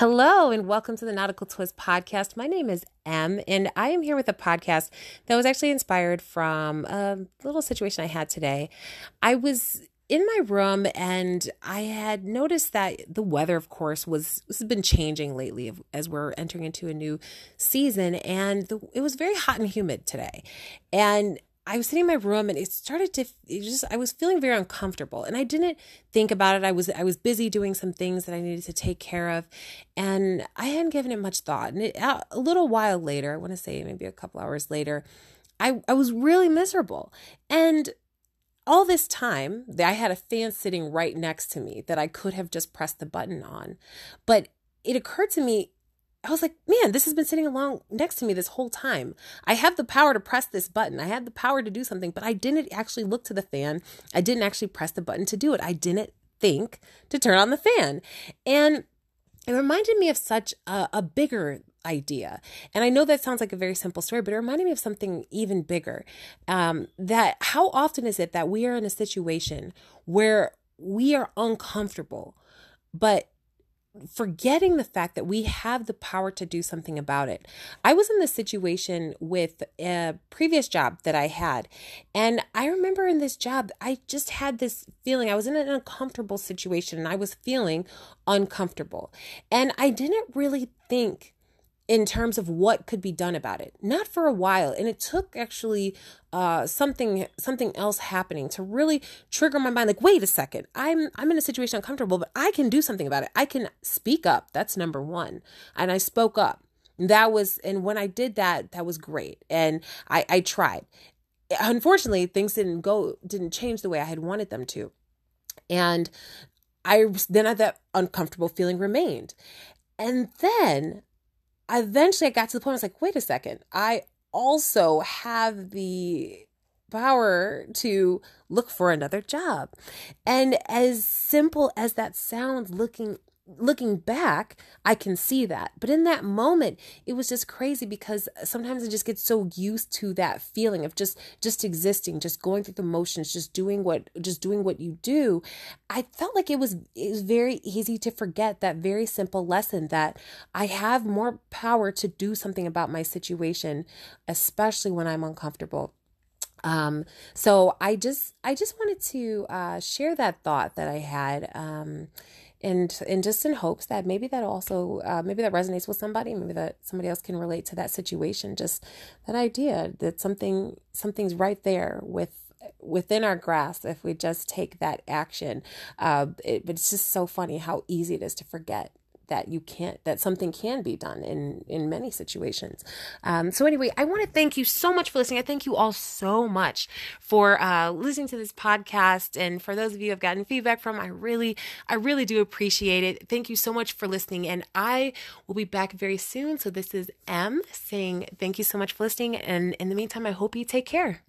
Hello, and welcome to the Nautical Twist podcast. My name is Em, and I am here with a podcast that was actually inspired from a little situation I had today. I was in my room and I had noticed that the weather, of course, was has been changing lately as we're entering into a new season, and the, it was very hot and humid today. And I was sitting in my room and it started to it just I was feeling very uncomfortable and I didn't think about it. I was I was busy doing some things that I needed to take care of and I hadn't given it much thought. And it, uh, a little while later, I want to say maybe a couple hours later, I I was really miserable. And all this time, I had a fan sitting right next to me that I could have just pressed the button on. But it occurred to me I was like, man, this has been sitting along next to me this whole time. I have the power to press this button. I had the power to do something, but I didn't actually look to the fan. I didn't actually press the button to do it. I didn't think to turn on the fan. And it reminded me of such a, a bigger idea. And I know that sounds like a very simple story, but it reminded me of something even bigger. Um, that how often is it that we are in a situation where we are uncomfortable, but forgetting the fact that we have the power to do something about it. I was in this situation with a previous job that I had. And I remember in this job, I just had this feeling I was in an uncomfortable situation and I was feeling uncomfortable. And I didn't really think in terms of what could be done about it. Not for a while and it took actually uh, something something else happening to really trigger my mind like wait a second i'm i'm in a situation uncomfortable but i can do something about it. I can speak up. That's number one. And i spoke up. That was and when i did that that was great. And i i tried. Unfortunately things didn't go didn't change the way i had wanted them to. And i then that uncomfortable feeling remained. And then eventually I got to the point I was like, wait a second, I also have the power to look for another job. And as simple as that sounds looking looking back, I can see that. But in that moment, it was just crazy because sometimes I just get so used to that feeling of just just existing, just going through the motions, just doing what just doing what you do. I felt like it was it was very easy to forget that very simple lesson that I have more power to do something about my situation, especially when I'm uncomfortable um so i just i just wanted to uh share that thought that i had um and and just in hopes that maybe that also uh, maybe that resonates with somebody maybe that somebody else can relate to that situation just that idea that something something's right there with within our grasp if we just take that action. Uh, it, but it's just so funny how easy it is to forget that you can't that something can be done in in many situations. Um, so anyway i want to thank you so much for listening. I thank you all so much for uh, listening to this podcast. And for those of you have gotten feedback from i really i really do appreciate it. Thank you so much for listening. And i will be back very soon. So this is Em saying thank you so much for listening. And in the meantime i hope you take care